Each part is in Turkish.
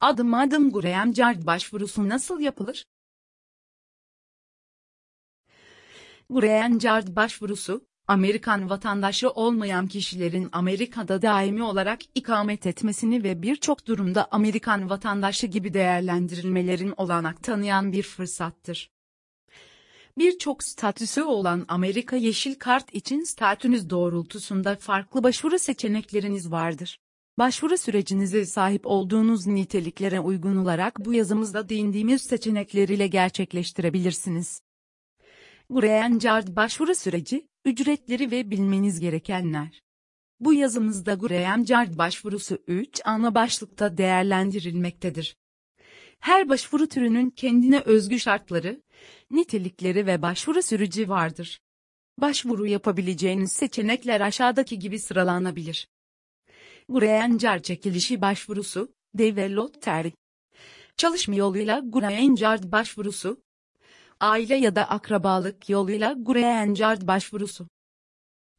Adım adım Graham Card başvurusu nasıl yapılır? Graham Card başvurusu, Amerikan vatandaşı olmayan kişilerin Amerika'da daimi olarak ikamet etmesini ve birçok durumda Amerikan vatandaşı gibi değerlendirilmelerin olanak tanıyan bir fırsattır. Birçok statüsü olan Amerika Yeşil Kart için statünüz doğrultusunda farklı başvuru seçenekleriniz vardır. Başvuru sürecinize sahip olduğunuz niteliklere uygun olarak bu yazımızda değindiğimiz seçenekler ile gerçekleştirebilirsiniz. Green Card başvuru süreci, ücretleri ve bilmeniz gerekenler. Bu yazımızda Graham Card başvurusu 3 ana başlıkta değerlendirilmektedir. Her başvuru türünün kendine özgü şartları, nitelikleri ve başvuru süreci vardır. Başvuru yapabileceğiniz seçenekler aşağıdaki gibi sıralanabilir. Card çekilişi başvurusu, Developer. Çalışma yoluyla Card başvurusu, aile ya da akrabalık yoluyla Card başvurusu.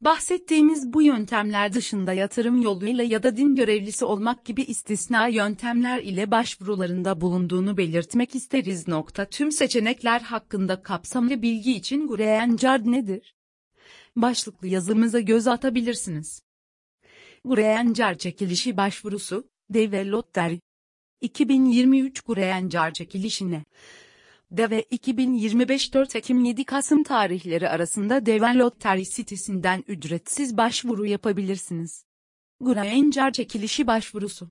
Bahsettiğimiz bu yöntemler dışında yatırım yoluyla ya da din görevlisi olmak gibi istisna yöntemler ile başvurularında bulunduğunu belirtmek isteriz. Nokta tüm seçenekler hakkında kapsamlı bilgi için Card nedir? Başlıklı yazımıza göz atabilirsiniz. Green Card çekilişi başvurusu, Developer 2023 Green Card çekilişine de ve 2025 4 Ekim 7 Kasım tarihleri arasında Developer sitesinden ücretsiz başvuru yapabilirsiniz. Granger çekilişi başvurusu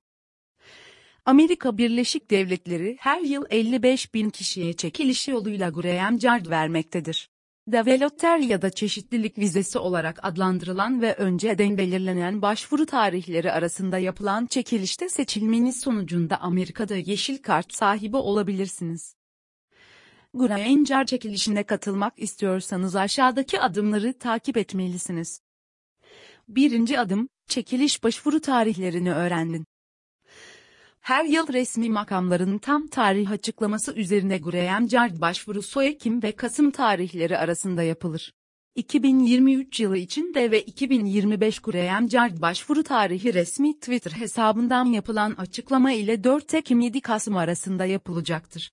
Amerika Birleşik Devletleri her yıl 55 bin kişiye çekiliş yoluyla Granger vermektedir. Developer ya da çeşitlilik vizesi olarak adlandırılan ve önceden belirlenen başvuru tarihleri arasında yapılan çekilişte seçilmeniz sonucunda Amerika'da yeşil kart sahibi olabilirsiniz. Granger çekilişine katılmak istiyorsanız aşağıdaki adımları takip etmelisiniz. Birinci adım, çekiliş başvuru tarihlerini öğrendin. Her yıl resmi makamların tam tarih açıklaması üzerine Graham Card başvurusu Ekim ve Kasım tarihleri arasında yapılır. 2023 yılı için de ve 2025 Graham Card başvuru tarihi resmi Twitter hesabından yapılan açıklama ile 4 Ekim 7 Kasım arasında yapılacaktır.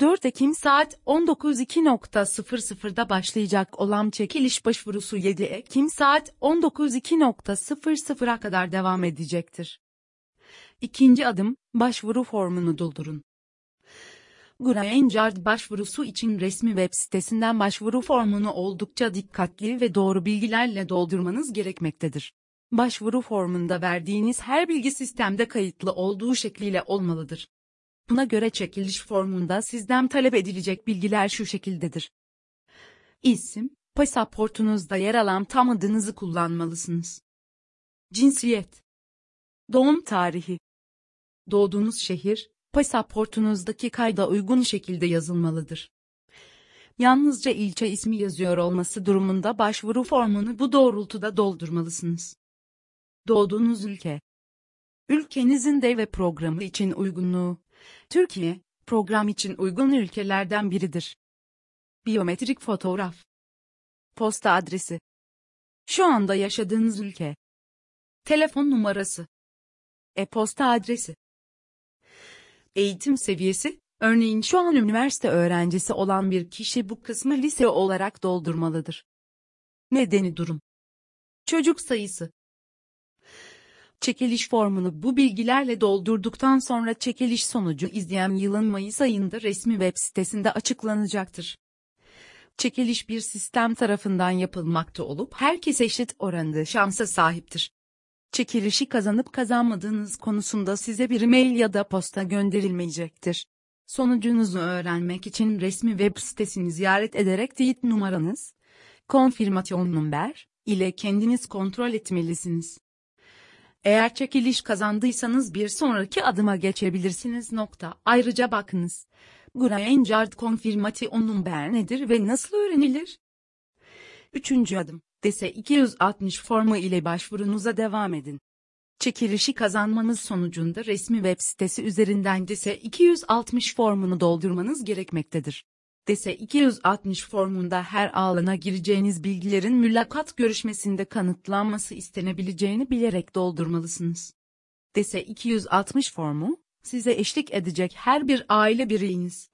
4 Ekim saat 19.00'da başlayacak olan çekiliş başvurusu 7 Ekim saat 19.00'a kadar devam edecektir. İkinci adım, başvuru formunu doldurun. Granger başvurusu için resmi web sitesinden başvuru formunu oldukça dikkatli ve doğru bilgilerle doldurmanız gerekmektedir. Başvuru formunda verdiğiniz her bilgi sistemde kayıtlı olduğu şekliyle olmalıdır. Buna göre çekiliş formunda sizden talep edilecek bilgiler şu şekildedir. İsim, pasaportunuzda yer alan tam adınızı kullanmalısınız. Cinsiyet, doğum tarihi, doğduğunuz şehir, pasaportunuzdaki kayda uygun şekilde yazılmalıdır. Yalnızca ilçe ismi yazıyor olması durumunda başvuru formunu bu doğrultuda doldurmalısınız. Doğduğunuz ülke, ülkenizin de ve programı için uygunluğu, Türkiye, program için uygun ülkelerden biridir. Biyometrik fotoğraf. Posta adresi. Şu anda yaşadığınız ülke. Telefon numarası. E-posta adresi. Eğitim seviyesi, örneğin şu an üniversite öğrencisi olan bir kişi bu kısmı lise olarak doldurmalıdır. Nedeni durum. Çocuk sayısı. Çekiliş formunu bu bilgilerle doldurduktan sonra çekiliş sonucu izleyen yılın Mayıs ayında resmi web sitesinde açıklanacaktır. Çekiliş bir sistem tarafından yapılmakta olup herkes eşit oranda şansa sahiptir. Çekilişi kazanıp kazanmadığınız konusunda size bir mail ya da posta gönderilmeyecektir. Sonucunuzu öğrenmek için resmi web sitesini ziyaret ederek teyit numaranız, konfirmasyon number ile kendiniz kontrol etmelisiniz. Eğer çekiliş kazandıysanız bir sonraki adıma geçebilirsiniz. Nokta. Ayrıca bakınız. Granger konfirmation number nedir ve nasıl öğrenilir? Üçüncü adım. DSE 260 formu ile başvurunuza devam edin. Çekilişi kazanmanız sonucunda resmi web sitesi üzerinden DSE 260 formunu doldurmanız gerekmektedir. DSE 260 formunda her alana gireceğiniz bilgilerin mülakat görüşmesinde kanıtlanması istenebileceğini bilerek doldurmalısınız. DESE 260 formu, size eşlik edecek her bir aile bireyiniz,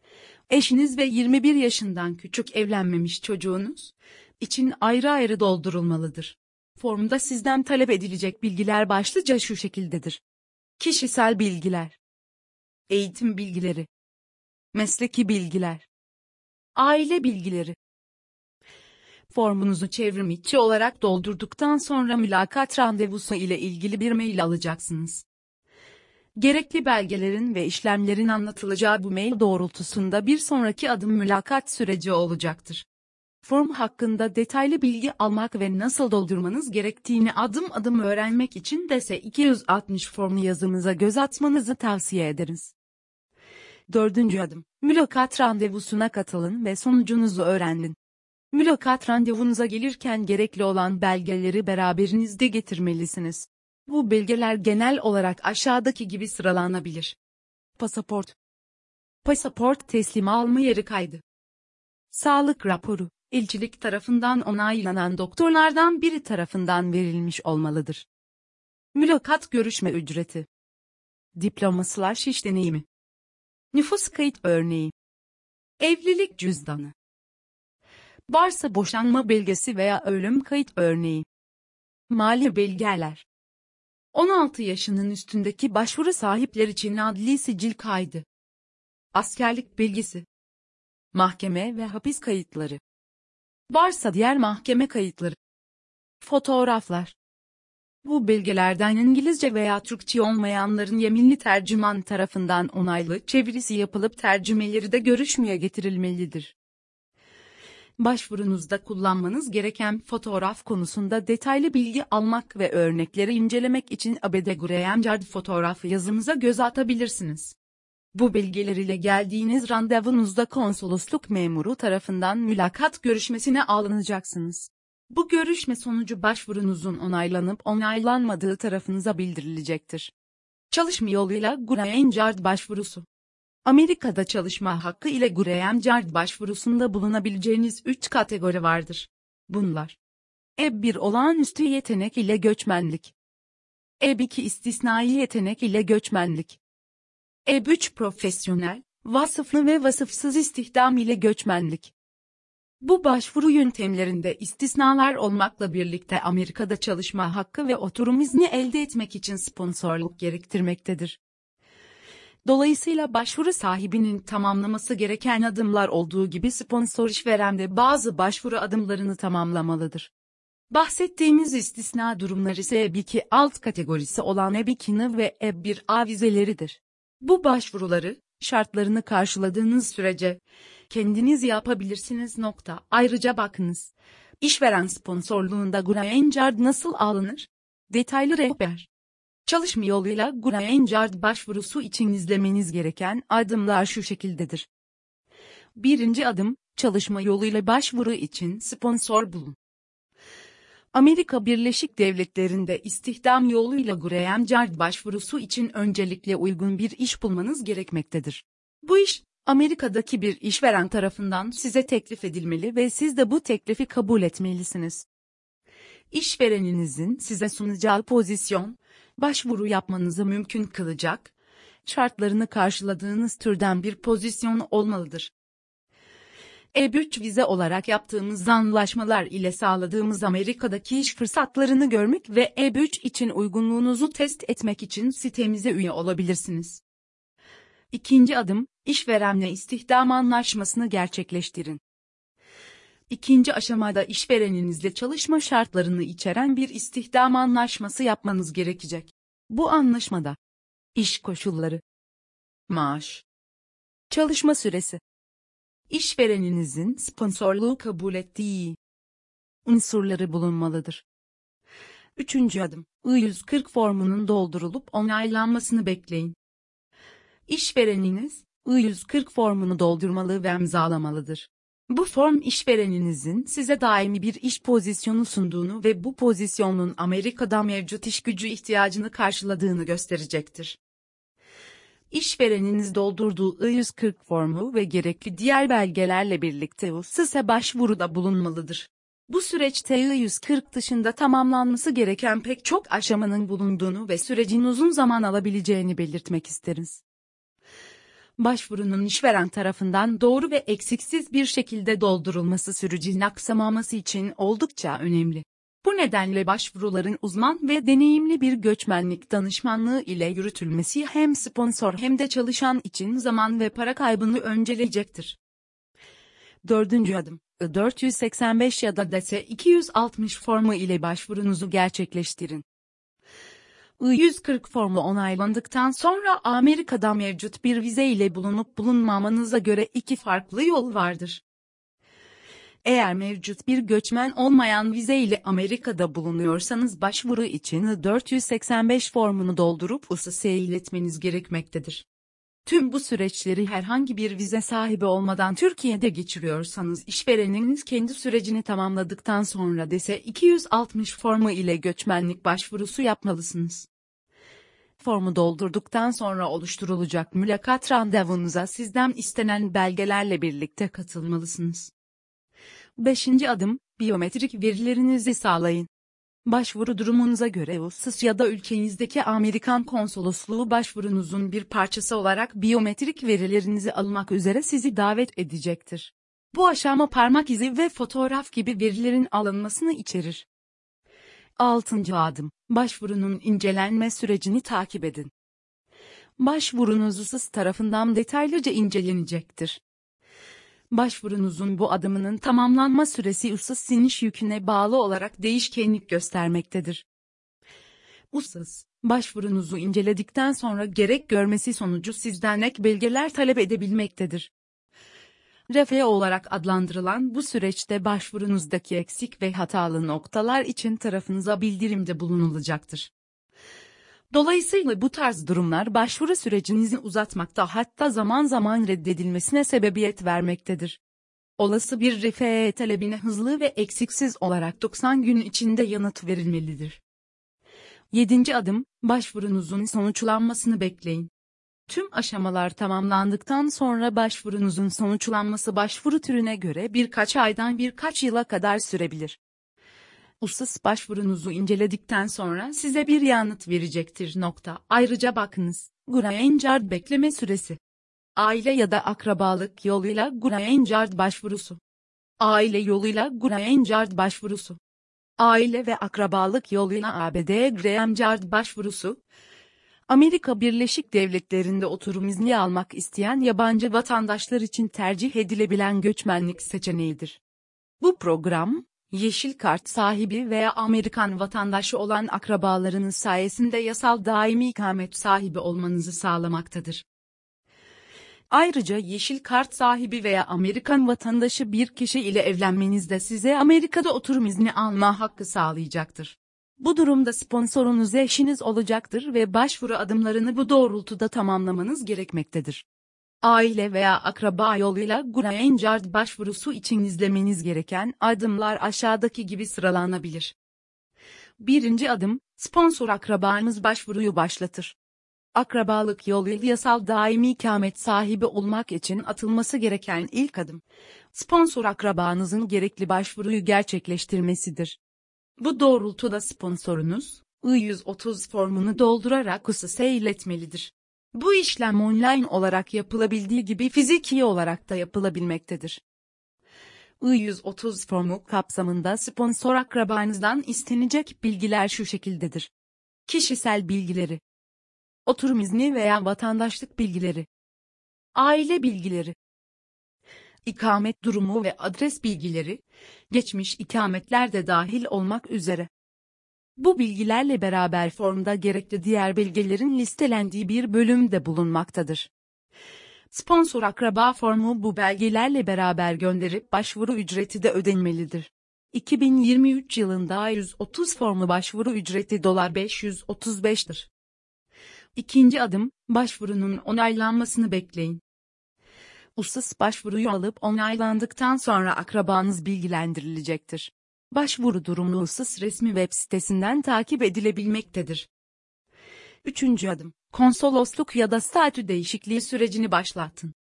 eşiniz ve 21 yaşından küçük evlenmemiş çocuğunuz için ayrı ayrı doldurulmalıdır. Formda sizden talep edilecek bilgiler başlıca şu şekildedir. Kişisel bilgiler, eğitim bilgileri, mesleki bilgiler, aile bilgileri. Formunuzu çevrim içi olarak doldurduktan sonra mülakat randevusu ile ilgili bir mail alacaksınız. Gerekli belgelerin ve işlemlerin anlatılacağı bu mail doğrultusunda bir sonraki adım mülakat süreci olacaktır. Form hakkında detaylı bilgi almak ve nasıl doldurmanız gerektiğini adım adım öğrenmek için DESE 260 formu yazımıza göz atmanızı tavsiye ederiz. Dördüncü adım, mülakat randevusuna katılın ve sonucunuzu öğrenin. Mülakat randevunuza gelirken gerekli olan belgeleri beraberinizde getirmelisiniz. Bu belgeler genel olarak aşağıdaki gibi sıralanabilir. Pasaport. Pasaport teslim alma yeri kaydı. Sağlık raporu, elçilik tarafından onaylanan doktorlardan biri tarafından verilmiş olmalıdır. Mülakat görüşme ücreti. Diploma slash iş deneyimi. Nüfus kayıt örneği. Evlilik cüzdanı. Varsa boşanma belgesi veya ölüm kayıt örneği. Mali belgeler. 16 yaşının üstündeki başvuru sahipler için adli sicil kaydı. Askerlik bilgisi. Mahkeme ve hapis kayıtları. Varsa diğer mahkeme kayıtları. Fotoğraflar. Bu belgelerden İngilizce veya Türkçe olmayanların yeminli tercüman tarafından onaylı çevirisi yapılıp tercümeleri de görüşmeye getirilmelidir. Başvurunuzda kullanmanız gereken fotoğraf konusunda detaylı bilgi almak ve örnekleri incelemek için ABD Graham Yard fotoğrafı yazımıza göz atabilirsiniz. Bu bilgiler ile geldiğiniz randevunuzda konsolosluk memuru tarafından mülakat görüşmesine alınacaksınız. Bu görüşme sonucu başvurunuzun onaylanıp onaylanmadığı tarafınıza bildirilecektir. Çalışma yoluyla Graham Yard başvurusu Amerika'da çalışma hakkı ile Graham Yard başvurusunda bulunabileceğiniz 3 kategori vardır. Bunlar. E1 olağanüstü yetenek ile göçmenlik. E2 istisnai yetenek ile göçmenlik. E3 profesyonel, vasıflı ve vasıfsız istihdam ile göçmenlik. Bu başvuru yöntemlerinde istisnalar olmakla birlikte Amerika'da çalışma hakkı ve oturum izni elde etmek için sponsorluk gerektirmektedir. Dolayısıyla başvuru sahibinin tamamlaması gereken adımlar olduğu gibi sponsor işveren de bazı başvuru adımlarını tamamlamalıdır. Bahsettiğimiz istisna durumlar ise EB2 alt kategorisi olan EB2 ve EB1A vizeleridir. Bu başvuruları, şartlarını karşıladığınız sürece, kendiniz yapabilirsiniz. Nokta. Ayrıca bakınız. İşveren sponsorluğunda Graham Yard nasıl alınır? Detaylı rehber. Çalışma yoluyla Graham Yard başvurusu için izlemeniz gereken adımlar şu şekildedir. Birinci adım, çalışma yoluyla başvuru için sponsor bulun. Amerika Birleşik Devletleri'nde istihdam yoluyla Graham Yard başvurusu için öncelikle uygun bir iş bulmanız gerekmektedir. Bu iş, Amerika'daki bir işveren tarafından size teklif edilmeli ve siz de bu teklifi kabul etmelisiniz. İşvereninizin size sunacağı pozisyon, başvuru yapmanızı mümkün kılacak, şartlarını karşıladığınız türden bir pozisyon olmalıdır. E3 vize olarak yaptığımız anlaşmalar ile sağladığımız Amerika'daki iş fırsatlarını görmek ve E3 için uygunluğunuzu test etmek için sitemize üye olabilirsiniz. İkinci adım, işverenle istihdam anlaşmasını gerçekleştirin. İkinci aşamada işvereninizle çalışma şartlarını içeren bir istihdam anlaşması yapmanız gerekecek. Bu anlaşmada iş koşulları, maaş, çalışma süresi, işvereninizin sponsorluğu kabul ettiği unsurları bulunmalıdır. Üçüncü adım, I-140 formunun doldurulup onaylanmasını bekleyin. İşvereniniz, I-140 formunu doldurmalı ve imzalamalıdır. Bu form işvereninizin size daimi bir iş pozisyonu sunduğunu ve bu pozisyonun Amerika'da mevcut iş gücü ihtiyacını karşıladığını gösterecektir. İşvereniniz doldurduğu I-140 formu ve gerekli diğer belgelerle birlikte USİS'e başvuruda bulunmalıdır. Bu süreçte 140 dışında tamamlanması gereken pek çok aşamanın bulunduğunu ve sürecin uzun zaman alabileceğini belirtmek isteriz. Başvurunun işveren tarafından doğru ve eksiksiz bir şekilde doldurulması sürecin aksamaması için oldukça önemli. Bu nedenle başvuruların uzman ve deneyimli bir göçmenlik danışmanlığı ile yürütülmesi hem sponsor hem de çalışan için zaman ve para kaybını önceleyecektir. Dördüncü adım, 485 ya da DS 260 formu ile başvurunuzu gerçekleştirin. I-140 formu onaylandıktan sonra Amerika'da mevcut bir vize ile bulunup bulunmamanıza göre iki farklı yol vardır. Eğer mevcut bir göçmen olmayan vize ile Amerika'da bulunuyorsanız başvuru için 485 formunu doldurup USS'ye iletmeniz gerekmektedir. Tüm bu süreçleri herhangi bir vize sahibi olmadan Türkiye'de geçiriyorsanız işvereniniz kendi sürecini tamamladıktan sonra dese 260 formu ile göçmenlik başvurusu yapmalısınız. Formu doldurduktan sonra oluşturulacak mülakat randevunuza sizden istenen belgelerle birlikte katılmalısınız. 5. adım, biyometrik verilerinizi sağlayın. Başvuru durumunuza göre USS ya da ülkenizdeki Amerikan konsolosluğu başvurunuzun bir parçası olarak biyometrik verilerinizi almak üzere sizi davet edecektir. Bu aşama parmak izi ve fotoğraf gibi verilerin alınmasını içerir. 6. adım, başvurunun incelenme sürecini takip edin. Başvurunuz USS tarafından detaylıca incelenecektir. Başvurunuzun bu adımının tamamlanma süresi USS siniş yüküne bağlı olarak değişkenlik göstermektedir. USS, başvurunuzu inceledikten sonra gerek görmesi sonucu sizden ek belgeler talep edebilmektedir. RFE olarak adlandırılan bu süreçte başvurunuzdaki eksik ve hatalı noktalar için tarafınıza bildirimde bulunulacaktır. Dolayısıyla bu tarz durumlar başvuru sürecinizi uzatmakta hatta zaman zaman reddedilmesine sebebiyet vermektedir. Olası bir RFE talebine hızlı ve eksiksiz olarak 90 gün içinde yanıt verilmelidir. 7. adım, başvurunuzun sonuçlanmasını bekleyin. Tüm aşamalar tamamlandıktan sonra başvurunuzun sonuçlanması başvuru türüne göre birkaç aydan birkaç yıla kadar sürebilir. USAS başvurunuzu inceledikten sonra size bir yanıt verecektir. Nokta. Ayrıca bakınız, Card bekleme süresi. Aile ya da akrabalık yoluyla Card başvurusu. Aile yoluyla Card başvurusu. Aile ve akrabalık yoluyla ABD Card başvurusu. Amerika Birleşik Devletleri'nde oturum izni almak isteyen yabancı vatandaşlar için tercih edilebilen göçmenlik seçeneğidir. Bu program, yeşil kart sahibi veya Amerikan vatandaşı olan akrabalarınız sayesinde yasal daimi ikamet sahibi olmanızı sağlamaktadır. Ayrıca yeşil kart sahibi veya Amerikan vatandaşı bir kişi ile evlenmeniz de size Amerika'da oturum izni alma hakkı sağlayacaktır. Bu durumda sponsorunuz eşiniz olacaktır ve başvuru adımlarını bu doğrultuda tamamlamanız gerekmektedir. Aile veya akraba yoluyla Green Card başvurusu için izlemeniz gereken adımlar aşağıdaki gibi sıralanabilir. Birinci adım, sponsor akrabanız başvuruyu başlatır. Akrabalık yoluyla yasal daimi ikamet sahibi olmak için atılması gereken ilk adım, sponsor akrabanızın gerekli başvuruyu gerçekleştirmesidir. Bu doğrultuda sponsorunuz, I-130 formunu doldurarak USS'e iletmelidir. Bu işlem online olarak yapılabildiği gibi fiziki olarak da yapılabilmektedir. I-130 formu kapsamında sponsor akrabanızdan istenecek bilgiler şu şekildedir. Kişisel bilgileri, oturum izni veya vatandaşlık bilgileri, aile bilgileri, ikamet durumu ve adres bilgileri, geçmiş ikametler de dahil olmak üzere. Bu bilgilerle beraber formda gerekli diğer belgelerin listelendiği bir bölüm de bulunmaktadır. Sponsor akraba formu bu belgelerle beraber gönderip başvuru ücreti de ödenmelidir. 2023 yılında 130 formu başvuru ücreti dolar 535'tir. İkinci adım, başvurunun onaylanmasını bekleyin. USAS başvuruyu alıp onaylandıktan sonra akrabanız bilgilendirilecektir. Başvuru durumunu USAS resmi web sitesinden takip edilebilmektedir. Üçüncü adım, konsolosluk ya da statü değişikliği sürecini başlatın.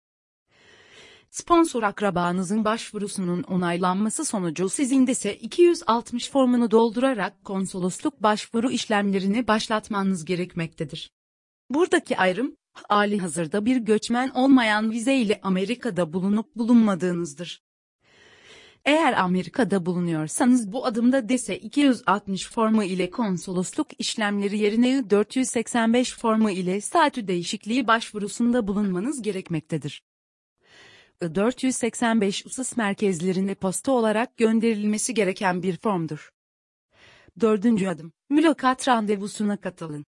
Sponsor akrabanızın başvurusunun onaylanması sonucu sizin ise 260 formunu doldurarak konsolosluk başvuru işlemlerini başlatmanız gerekmektedir. Buradaki ayrım, hali hazırda bir göçmen olmayan vize ile Amerika'da bulunup bulunmadığınızdır. Eğer Amerika'da bulunuyorsanız bu adımda DESE 260 formu ile konsolosluk işlemleri yerine 485 formu ile statü değişikliği başvurusunda bulunmanız gerekmektedir. 485 USIS merkezlerine posta olarak gönderilmesi gereken bir formdur. Dördüncü adım, mülakat randevusuna katılın.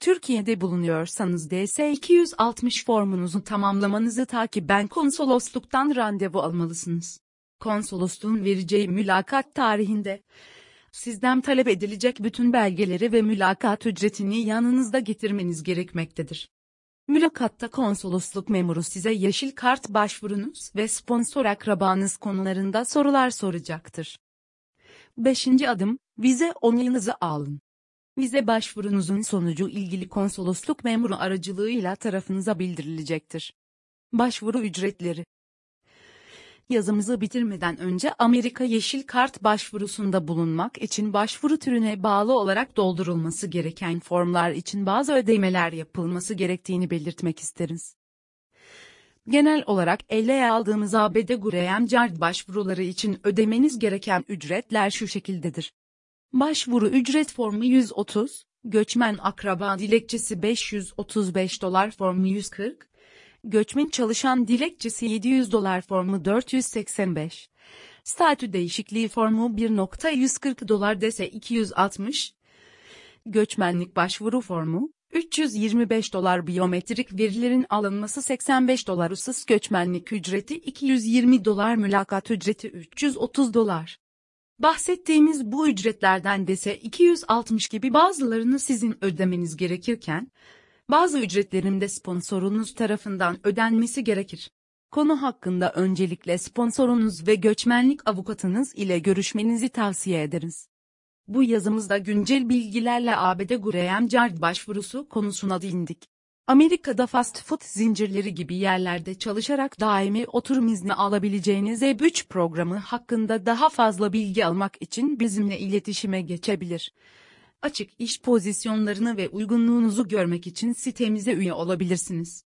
Türkiye'de bulunuyorsanız DS-260 formunuzu tamamlamanızı takiben konsolosluktan randevu almalısınız. Konsolosluğun vereceği mülakat tarihinde sizden talep edilecek bütün belgeleri ve mülakat ücretini yanınızda getirmeniz gerekmektedir. Mülakatta konsolosluk memuru size yeşil kart başvurunuz ve sponsor akrabanız konularında sorular soracaktır. 5. adım, vize onayınızı alın. Vize başvurunuzun sonucu ilgili konsolosluk memuru aracılığıyla tarafınıza bildirilecektir. Başvuru ücretleri Yazımızı bitirmeden önce Amerika Yeşil Kart başvurusunda bulunmak için başvuru türüne bağlı olarak doldurulması gereken formlar için bazı ödemeler yapılması gerektiğini belirtmek isteriz. Genel olarak ele aldığımız ABD Graham Card başvuruları için ödemeniz gereken ücretler şu şekildedir. Başvuru ücret formu 130, göçmen akraba dilekçesi 535 dolar formu 140, göçmen çalışan dilekçesi 700 dolar formu 485, statü değişikliği formu 1.140 dolar dese 260, göçmenlik başvuru formu 325 dolar. Biyometrik verilerin alınması 85 dolar. Usas göçmenlik ücreti 220 dolar. Mülakat ücreti 330 dolar. Bahsettiğimiz bu ücretlerden dese 260 gibi bazılarını sizin ödemeniz gerekirken, bazı ücretlerin de sponsorunuz tarafından ödenmesi gerekir. Konu hakkında öncelikle sponsorunuz ve göçmenlik avukatınız ile görüşmenizi tavsiye ederiz. Bu yazımızda güncel bilgilerle ABD Graham Card başvurusu konusuna değindik. Amerika'da fast food zincirleri gibi yerlerde çalışarak daimi oturum izni alabileceğiniz E3 programı hakkında daha fazla bilgi almak için bizimle iletişime geçebilir. Açık iş pozisyonlarını ve uygunluğunuzu görmek için sitemize üye olabilirsiniz.